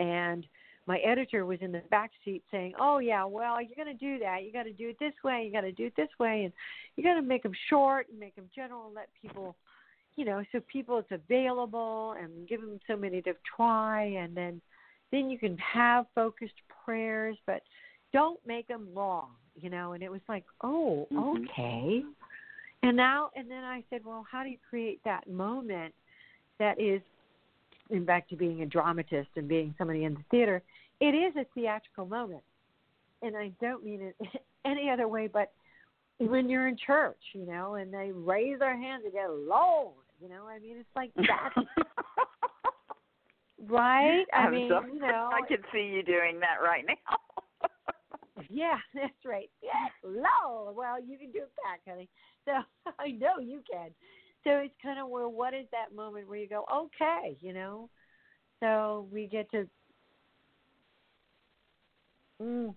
and my editor was in the back seat saying, "Oh yeah, well you're going to do that. You got to do it this way. You got to do it this way, and you got to make them short and make them general and let people, you know, so people it's available and give them so many to try, and then then you can have focused prayers, but don't make them long, you know." And it was like, "Oh, Mhm. okay." And now and then I said, "Well, how do you create that moment that is and back to being a dramatist and being somebody in the theater, it is a theatrical moment. And I don't mean it (laughs) any other way, but when you're in church, you know, and they raise their hands and go, Lord, you know, I mean, it's like that, (laughs) right? I I'm mean, so- you know, I can see you doing that right now. (laughs) yeah, that's right. Yes, Lord. Well, you can do it back, honey. So I know you can. So it's kind of where what is that moment where you go, okay, you know? So we get to. Mm,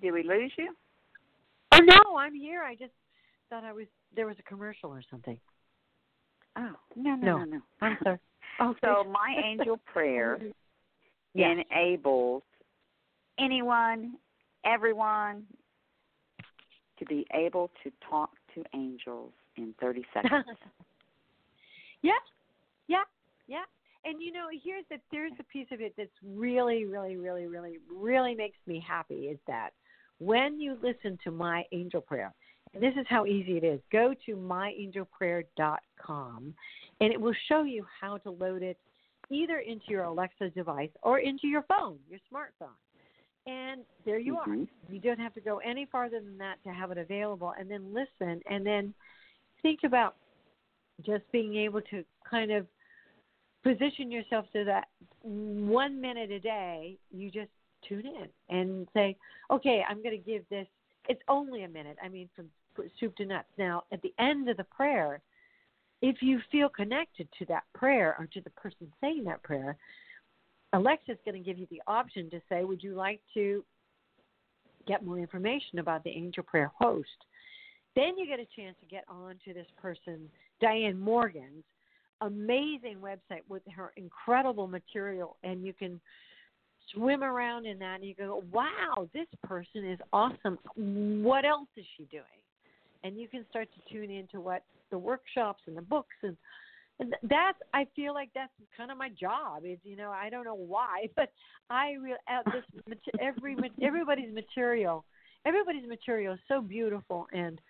Did we lose you? oh no, I'm here. I just thought I was there was a commercial or something. Oh no no No. no no. I'm sorry. (laughs) Oh, So my angel prayer (laughs) Yeah. enables anyone, everyone, to be able to talk to angels in 30 (laughs) seconds. yeah, yeah, yeah. and you know, here's the there's a piece of it that's really, really, really, really, really makes me happy is that when you listen to my angel prayer, and this is how easy it is. Go to myangelprayer.com and it will show you how to load it either into your Alexa device or into your phone, your smartphone. And there you mm-hmm. are. You don't have to go any farther than that to have it available. And then listen and then think about just being able to kind of position yourself so that one minute a day you just tune in and say, okay, I'm going to give this. It's only a minute. I mean, from soup to nuts. Now, at the end of the prayer, if you feel connected to that prayer or to the person saying that prayer, Alexa is going to give you the option to say, Would you like to get more information about the angel prayer host? Then you get a chance to get on to this person, Dianne Morgan's amazing website with her incredible material, and you can swim around in that and you go, Wow, this person is awesome. What else is she doing? And you can start to tune into what the workshops and the books and and that's I feel like that's kind of my job. Is you know I don't know why, (laughs) but I real this every everybody's material, everybody's material is so beautiful and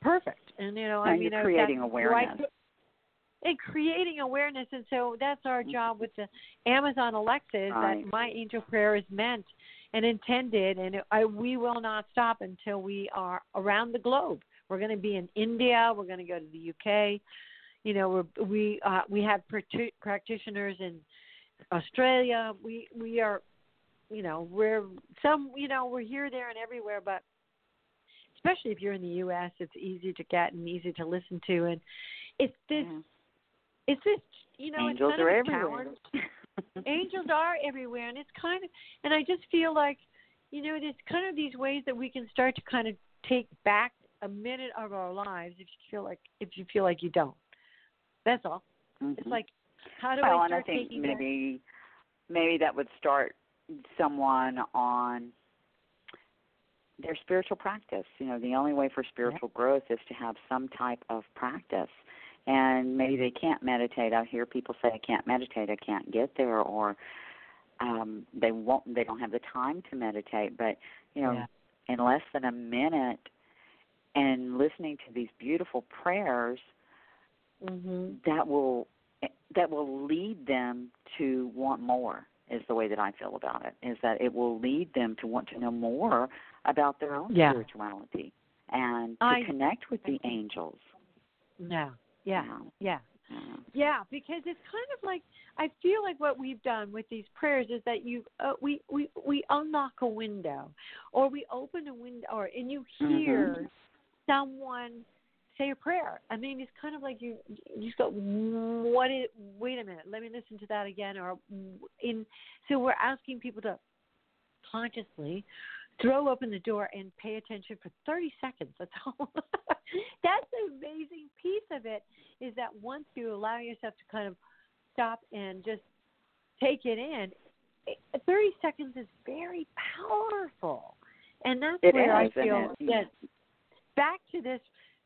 perfect. And you know and I mean creating awareness. Right, and creating awareness, and so that's our mm-hmm. job with the Amazon Alexa. Is right. that my angel prayer is meant and intended, and I, we will not stop until we are around the globe. We're going to be in India. We're going to go to the UK. You know, we're, we uh, we have practitioners in Australia. We we are, you know, we're some. You know, we're here, there, and everywhere. But especially if you're in the U.S., it's easy to get and easy to listen to, and it's this. Mm. It's this. You know, angels it's are everywhere. (laughs) angels are everywhere, and it's kind of. And I just feel like, you know, it's kind of these ways that we can start to kind of take back a minute of our lives if you feel like if you feel like you don't. That's all. Mm-hmm. It's like how do well, I start and I think taking maybe that? maybe that would start someone on their spiritual practice. You know, the only way for spiritual yeah. growth is to have some type of practice. And maybe they can't meditate. I hear people say, "I can't meditate. I can't get there," or um, they won't. They don't have the time to meditate. But you know, yeah. in less than a minute, and listening to these beautiful prayers mm-hmm. that will that will lead them to want more is the way that I feel about it is that it will lead them to want to know more about their own yeah. spirituality and to I, connect with the angels. Yeah. Yeah. Yeah. Yeah. Yeah, because it's kind of like I feel like what we've done with these prayers is that you uh, we we we unlock a window or we open a window or and you hear mm-hmm someone say a prayer. I mean, it's kind of like you you just go, what is? Wait a minute, let me listen to that again. Or in so we're asking people to consciously throw open the door and pay attention for 30 seconds. That's all. (laughs) That's the amazing piece of it is that once you allow yourself to kind of stop and just take it in, 30 seconds is very powerful. And that's it where is, I feel that back to this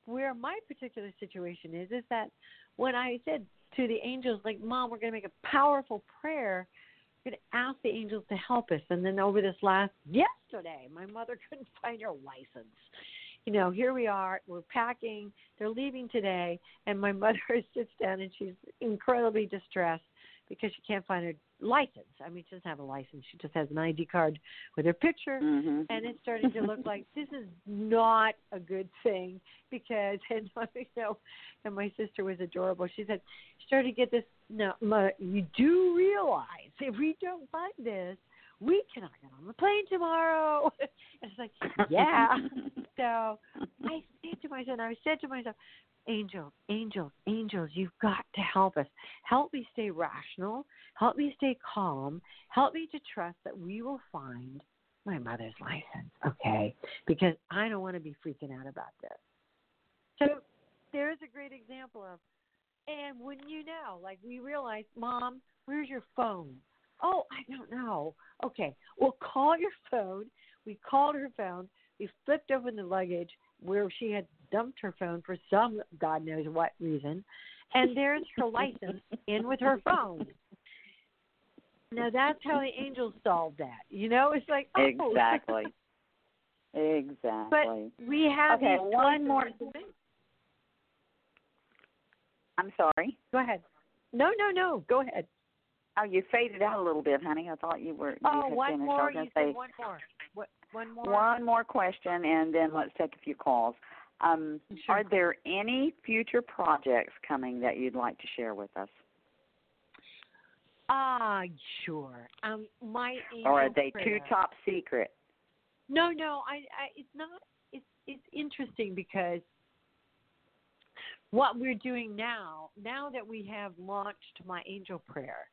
where my particular situation is is that when I said to the angels, like, Mom, we're going to make a powerful prayer, we're going to ask the angels to help us. And then over this last, yesterday, my mother (laughs) couldn't find her license. You know, here we are, we're packing, they're leaving today, and my (laughs) mother sits down and she's incredibly distressed because she can't find her license. I mean, she doesn't have a license. She just has an ID card with her picture, mm-hmm. and it's starting to look like this is not a good thing because, (laughs) and you know, and my sister was adorable. She said, she started to get this. No, ma, you do realize if we don't find this, we cannot get on the plane tomorrow. (laughs) and it's like, (laughs) yeah. so I said to myself, I said to myself, angels, angels, angels, you've got to help us. Help me stay rational. Help me stay calm. Help me to trust that we will find my mother's license, okay? Because I don't want to be freaking out about this. So there's a great example of, and wouldn't you know, like we realized, Mom, where's your phone? Oh, I don't know. Okay, well, call your phone. We called her phone. We flipped open the luggage where she had dumped her phone for some God knows what reason. and there's her license in with her phone. Now that's how the angels solve that. You know, it's like oh. exactly, exactly. But we have okay. One more. I'm sorry. Go ahead. No, no, no. Go ahead. Oh, you faded out a little bit, honey. I thought you were. You Oh, one finished. more. You said say one more. What? One more. one more question, and then let's take a few calls. Um, Sure. Are there any future projects coming that you'd like to share with us, Ah, sure. Um, my or are they prayer. too top secret? No, no. I, I. It's not. It's it's interesting because what we're doing now, now that we have launched my angel prayer,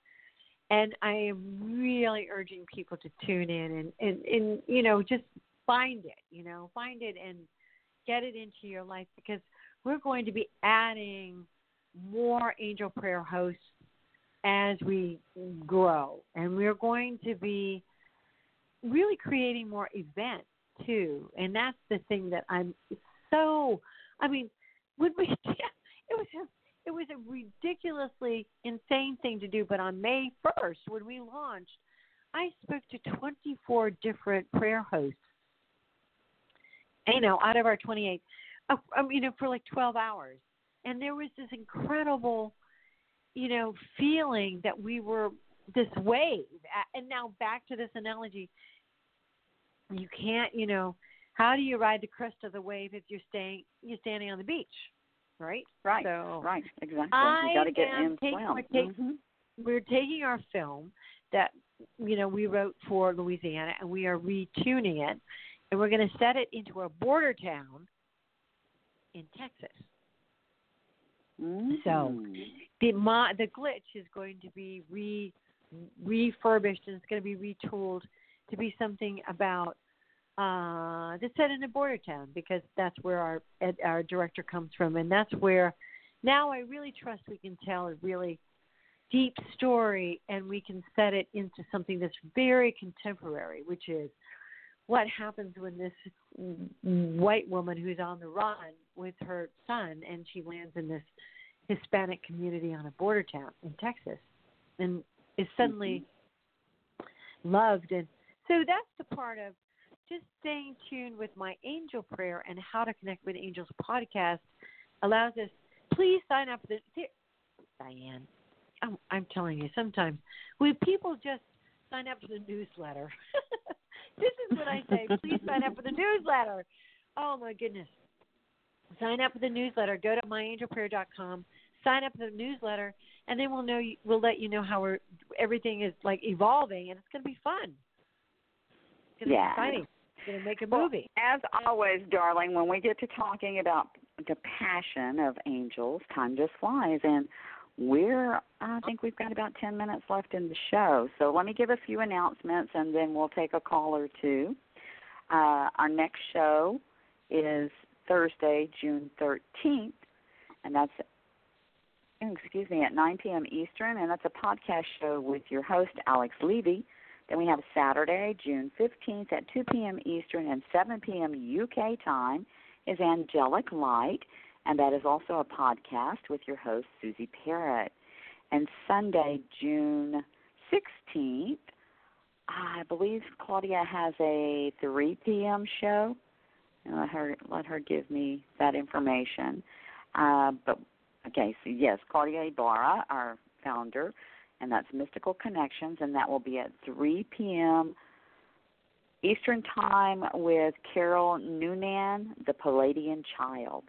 and I am really urging people to tune in and and and you know just find it. You know, find it and get it into your life because we're going to be adding more angel prayer hosts as we grow. And we're going to be really creating more events too. And that's the thing that i'm so i mean when we (laughs) it was a, it was a ridiculously insane thing to do. But on may 1st when we launched i spoke to 24 different prayer hosts you know, out of our 28, uh, um, you know, for like 12 hours. And there was this incredible, you know, feeling that we were this wave. And now back to this analogy. You can't, you know, how do you ride the crest of the wave if you're staying, you're standing on the beach, right? Right. So right. Exactly. I you got to get in taking- swim. we're taking- Mhm. we're taking our film that you know we wrote for Louisiana and we are retuning it and we're going to set it into a border town in Texas. Mhm. So, The mo- the glitch is going to be re refurbished and it's going to be retooled to be something about uh that's set in a border town because that's where our ed- our director comes from and that's where now I really trust we can tell a really deep story and we can set it into something that's very contemporary, which is what happens when this white woman who's on the run with her son and she lands in this Hispanic community on a border town in Texas and is suddenly mm-hmm. loved. And so that's the part of just staying tuned with my angel prayer and how to connect with angels podcast allows us please sign up for the Diane I'm, I'm telling you sometimes when people just sign up for the newsletter (laughs) this is what I say please sign up for the newsletter. Oh my goodness. Sign up for the newsletter. Go to myangelprayer.com sign up for the newsletter and then we'll know you, we'll let you know how we're everything is like evolving and it's going to be fun. It's Yeah. be exciting. It's going to make a Well, movie. As always, darling, when we get to talking about the passion of angels, time just flies, and we're I think we've got about ten minutes left in the show. So let me give a few announcements, and then we'll take a call or two. Uh, our next show is Thursday, June thirteenth, and that's excuse me at 9 p.m. Eastern, and that's a podcast show with your host Alex Levy. Then we have Saturday, June 15th at 2 p.m. Eastern and 7 p.m. UK time is Angelic Light, and that is also a podcast with your host Suzi Parrett. And Sunday, June 16th, I believe Claudia has a 3 p.m. show. And let her let her give me that information. Uh, but okay, so yes, Claudia Ibarra, our founder, and that's Mystical Connections, and that will be at 3 p.m. Eastern Time with Carol Noonan, the Palladian Child.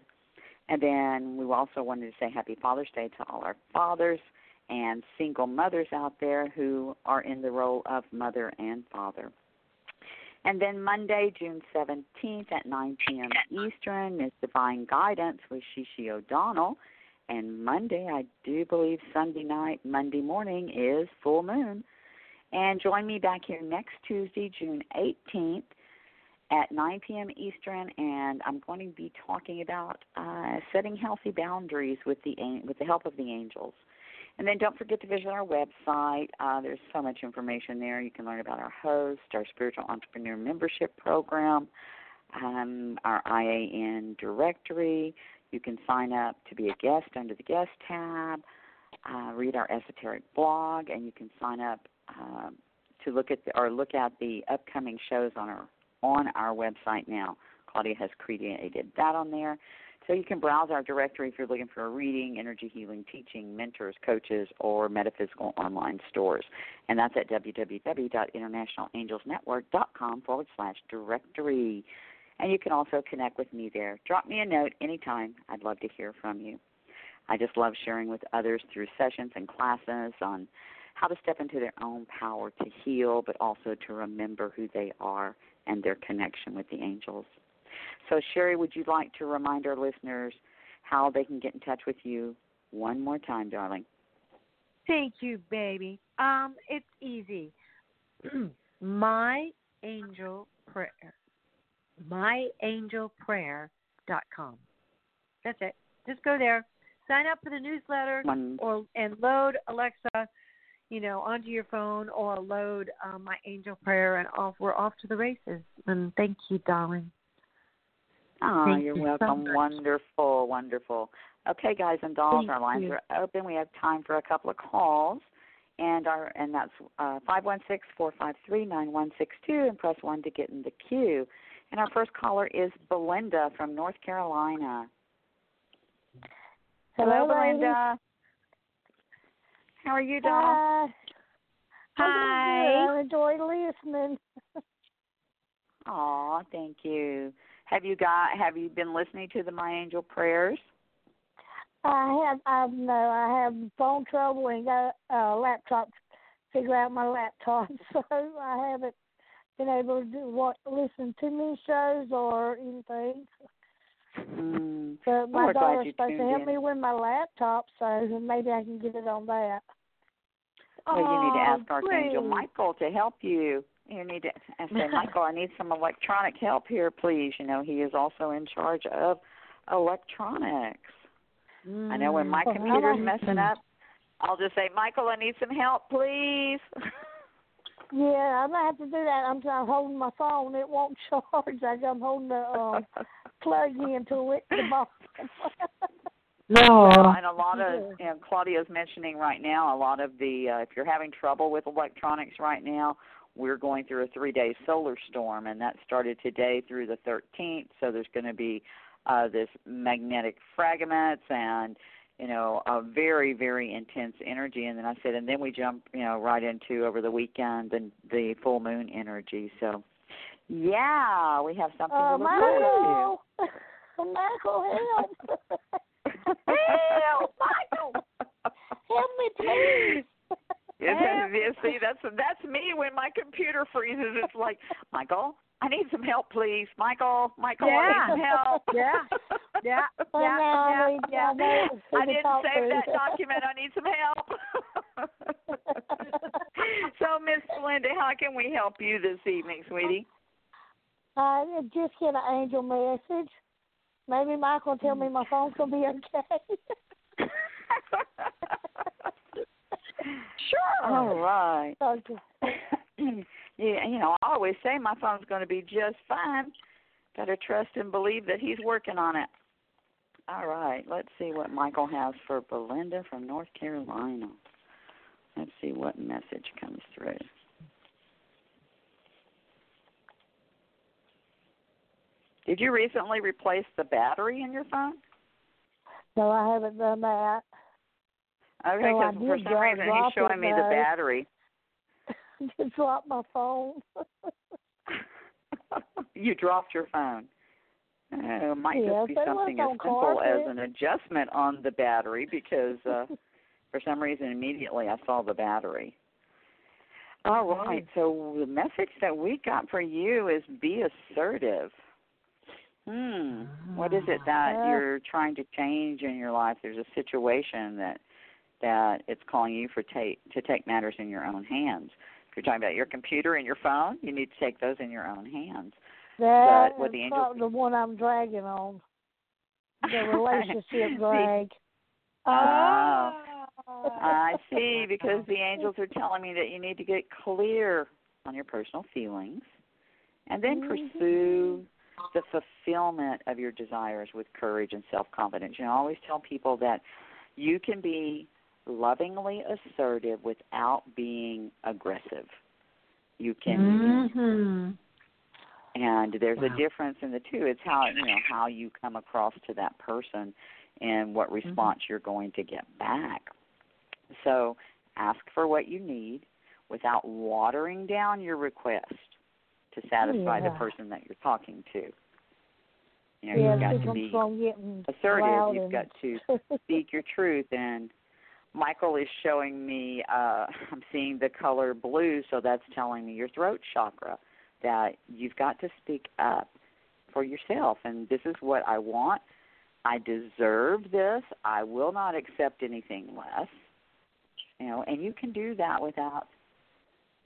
And then we also wanted to say Happy Father's Day to all our fathers and single mothers out there who are in the role of mother and father. And then Monday, June 17th at 9 p.m. Eastern is Divine Guidance with Shishi O'Donnell. And Monday, I do believe Sunday night, Monday morning is full moon. And join me back here next Tuesday, June 18th at 9 p.m. Eastern, and I'm going to be talking about uh, setting healthy boundaries with the with the help of the angels. And then don't forget to visit our website. Uh, there's so much information there. You can learn about our host, our spiritual entrepreneur membership program, um, our IAN directory. You can sign up to be a guest under the guest tab, uh, read our esoteric blog, and you can sign up uh, to look at the, or look at the upcoming shows on our on our website now. Claudia has created that on there. So you can browse our directory if you're looking for a reading, energy healing, teaching, mentors, coaches, or metaphysical online stores. And that's at www.internationalangelsnetwork.com forward slash directory. And you can also connect with me there. Drop me a note anytime. I'd love to hear from you. I just love sharing with others through sessions and classes on how to step into their own power to heal, but also to remember who they are and their connection with the angels. So, Sheri, would you like to remind our listeners how they can get in touch with you one more time, darling? Thank you, baby. Um, it's easy. (clears throat) My angel prayer. MyAngelPrayer.com. That's it. Just go there, sign up for the newsletter, One. or and load Alexa, you know, onto your phone, or load um, my angel prayer, and off we're off to the races. And thank you, darling. Oh, Thank you're you welcome. much. wonderful, wonderful. Okay, guys and dolls, Thank our lines you. are open. We have time for a couple of calls, and our and that's uh, five one six four five three nine one six two, and press one to get in the queue. And our first caller is Belinda from North Carolina. Hello, ladies. Belinda. How are you, doll? Hi. Hi. I enjoy listening. (laughs) Aw, thank you. Have you got? Have you been listening to the My Angel prayers? I have, I no, I have phone trouble and got a laptop to figure out my laptop, (laughs) so I haven't been able to do what listen to many shows or anything. Mm. But my daughter's supposed to help in. me with my laptop, so maybe I can get it on that. Well, you need to Oh, ask Archangel great. Michael to help you. You need to and say, (laughs) Michael, I need some electronic help here, please. You know, he is also in charge of electronics. I know when my Mm. computer's messing up, I'll just say, Michael, I need some help, please. (laughs) Yeah, I'm gonna have to do that. I'm, I'm holding my phone; it won't (laughs) charge. I'm holding the um, plug in to it the bottom. Well, and a lot of, you know, Claudia's mentioning right now, a lot of the, uh, if you're having trouble with electronics right now, we're going through a three day solar storm, and that started today through the 13th. So there's going to be uh, this magnetic fragments and, you know, a very, very intense energy. And then I said, and then we jump, you know, right into over the weekend and the full moon energy. So, yeah, we have something Uh, to look forward to. Michael, (laughs) Michael, (laughs) help! Help, Michael! help me, please! Yes, yes, see, that's that's me when my computer freezes. It's like, Michael, I need some help, please. Michael, Michael, I Yeah. need some help. (laughs) Yeah. Yeah. (laughs) Well, yeah. now I yeah. yeah. I know I to didn't save to. that document. I need some help. (laughs) so, Miss Belinda, how can we help you this evening, sweetie? I just get an angel message. Maybe Michael will tell me my phone's gonna be okay. sure. (laughs) All right. (laughs) okay. (clears throat) yeah, you know, I always say my phone's going to be just fine. To trust and believe that he's working on it. All right, let's see what Michael has for Belinda from North Carolina. Let's see what message comes through. Did you recently replace the battery in your phone? No, I haven't done that. Okay, because for some drop- reason he's drop showing me the battery. (laughs) just dropped my phone. (laughs) you dropped your phone. Uh, it might Yes, just be something as simple as an adjustment on the battery because uh, (laughs) for some reason immediately I saw the battery. All right, so the message that we got for you is be assertive. Hmm. What is it that Uh, you're trying to change in your life? There's a situation that that it's calling you for take to take matters in your own hands. If you're talking about your computer and your phone, you need to take those in your own hands. That But what is the the one I'm dragging on. The (laughs) relationship drag. Oh. Oh. I see, because the angels are telling me that you need to get clear on your personal feelings and then Mhm. pursue the fulfillment of your desires with courage and self confidence. You know, I always tell people that you can be lovingly assertive without being aggressive. You can Mm-hmm. and there's Wow. a difference in the two. It's how you know how you come across to that person and what Mm-hmm. response you're going to get back. So ask for what you need without watering down your request to satisfy the person that you're talking to. You know, yeah, you've got to be assertive. You've got to speak your truth and Michael is showing me uh I'm seeing the color blue so that's telling me your throat chakra that you've got to speak up for yourself and this is what I want. I deserve this. I will not accept anything less. You know, and you can do that without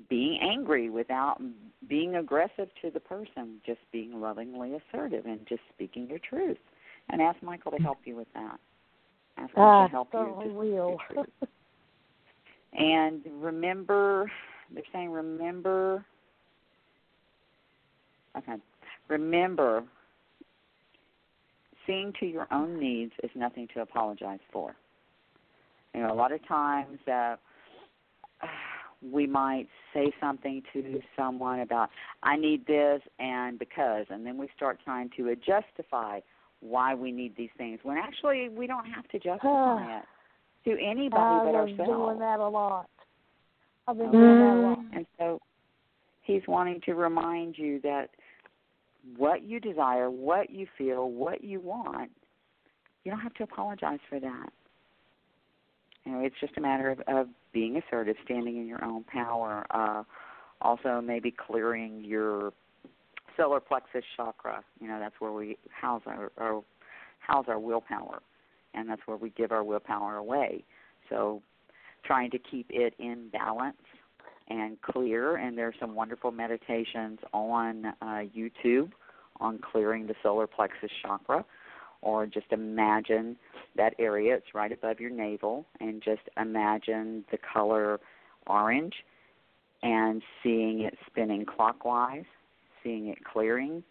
being angry, without being aggressive to the person, just being lovingly assertive and just speaking your truth. And ask Michael to help you with that. Ask him I to help you just will. your truth. And remember, they're saying remember. Okay, remember, seeing to your own needs is nothing to apologize for. You know, a lot of times uh, we might say something to someone about, I need this and because, and then we start trying to justify why we need these things when actually we don't have to justify (sighs) it to anybody I but ourselves. doing that a lot. I've been doing that a lot. Mm. And so he's wanting to remind you that what you desire, what you feel, what you want, you don't have to apologize for that. You know, it's just a matter of, of being assertive, standing in your own power. Uh, also, maybe clearing your solar plexus chakra. You know, that's where we house our, our house our willpower, and that's where we give our willpower away. So, trying to keep it in balance and clear. And there's some wonderful meditations on uh, YouTube on clearing the solar plexus chakra, or just imagine that area. It's right above your navel, and just imagine the color orange and seeing it spinning clockwise, seeing it clearing.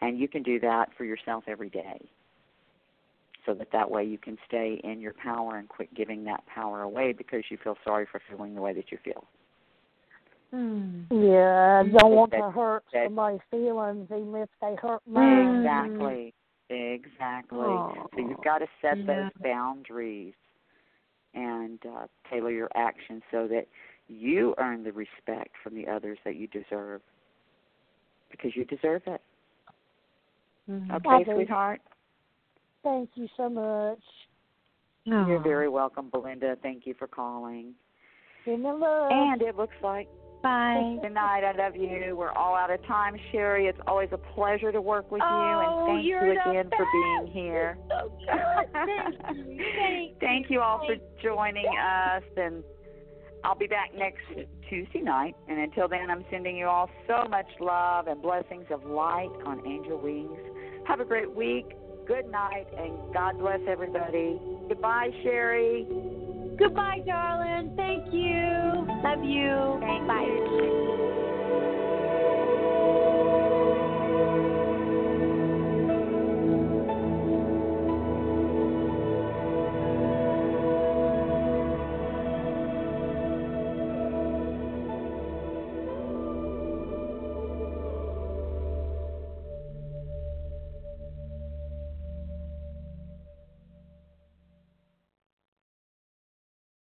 And you can do that for yourself every day so that that way you can stay in your power and quit giving that power away because you feel sorry for feeling the way that you feel. Hmm. Yeah, I don't want That- to hurt that- somebody's feelings even if they hurt mine. Exactly. Exactly. Oh, so you've got to set yeah. those boundaries and uh, tailor your actions so that you earn the respect from the others that you deserve because you deserve it. Mhm. Okay, I sweetheart? Thank you so much. You're Aw. very welcome, Belinda. Thank you for calling. Give me love. And it looks like Bye. Good night. I love you. We're all out of time, Sheri. It's always a pleasure to work with you, Oh, and thank you're you again for being here. So. Thank you. (laughs) Thank Thank you all for Thank joining us, and I'll be back next Tuesday night. And until then, I'm sending you all so much love and blessings of light on angel wings. Have a great week. Good night, and God bless everybody. Goodbye, Sheri. Goodbye, darling. Thank you. Love you. Bye.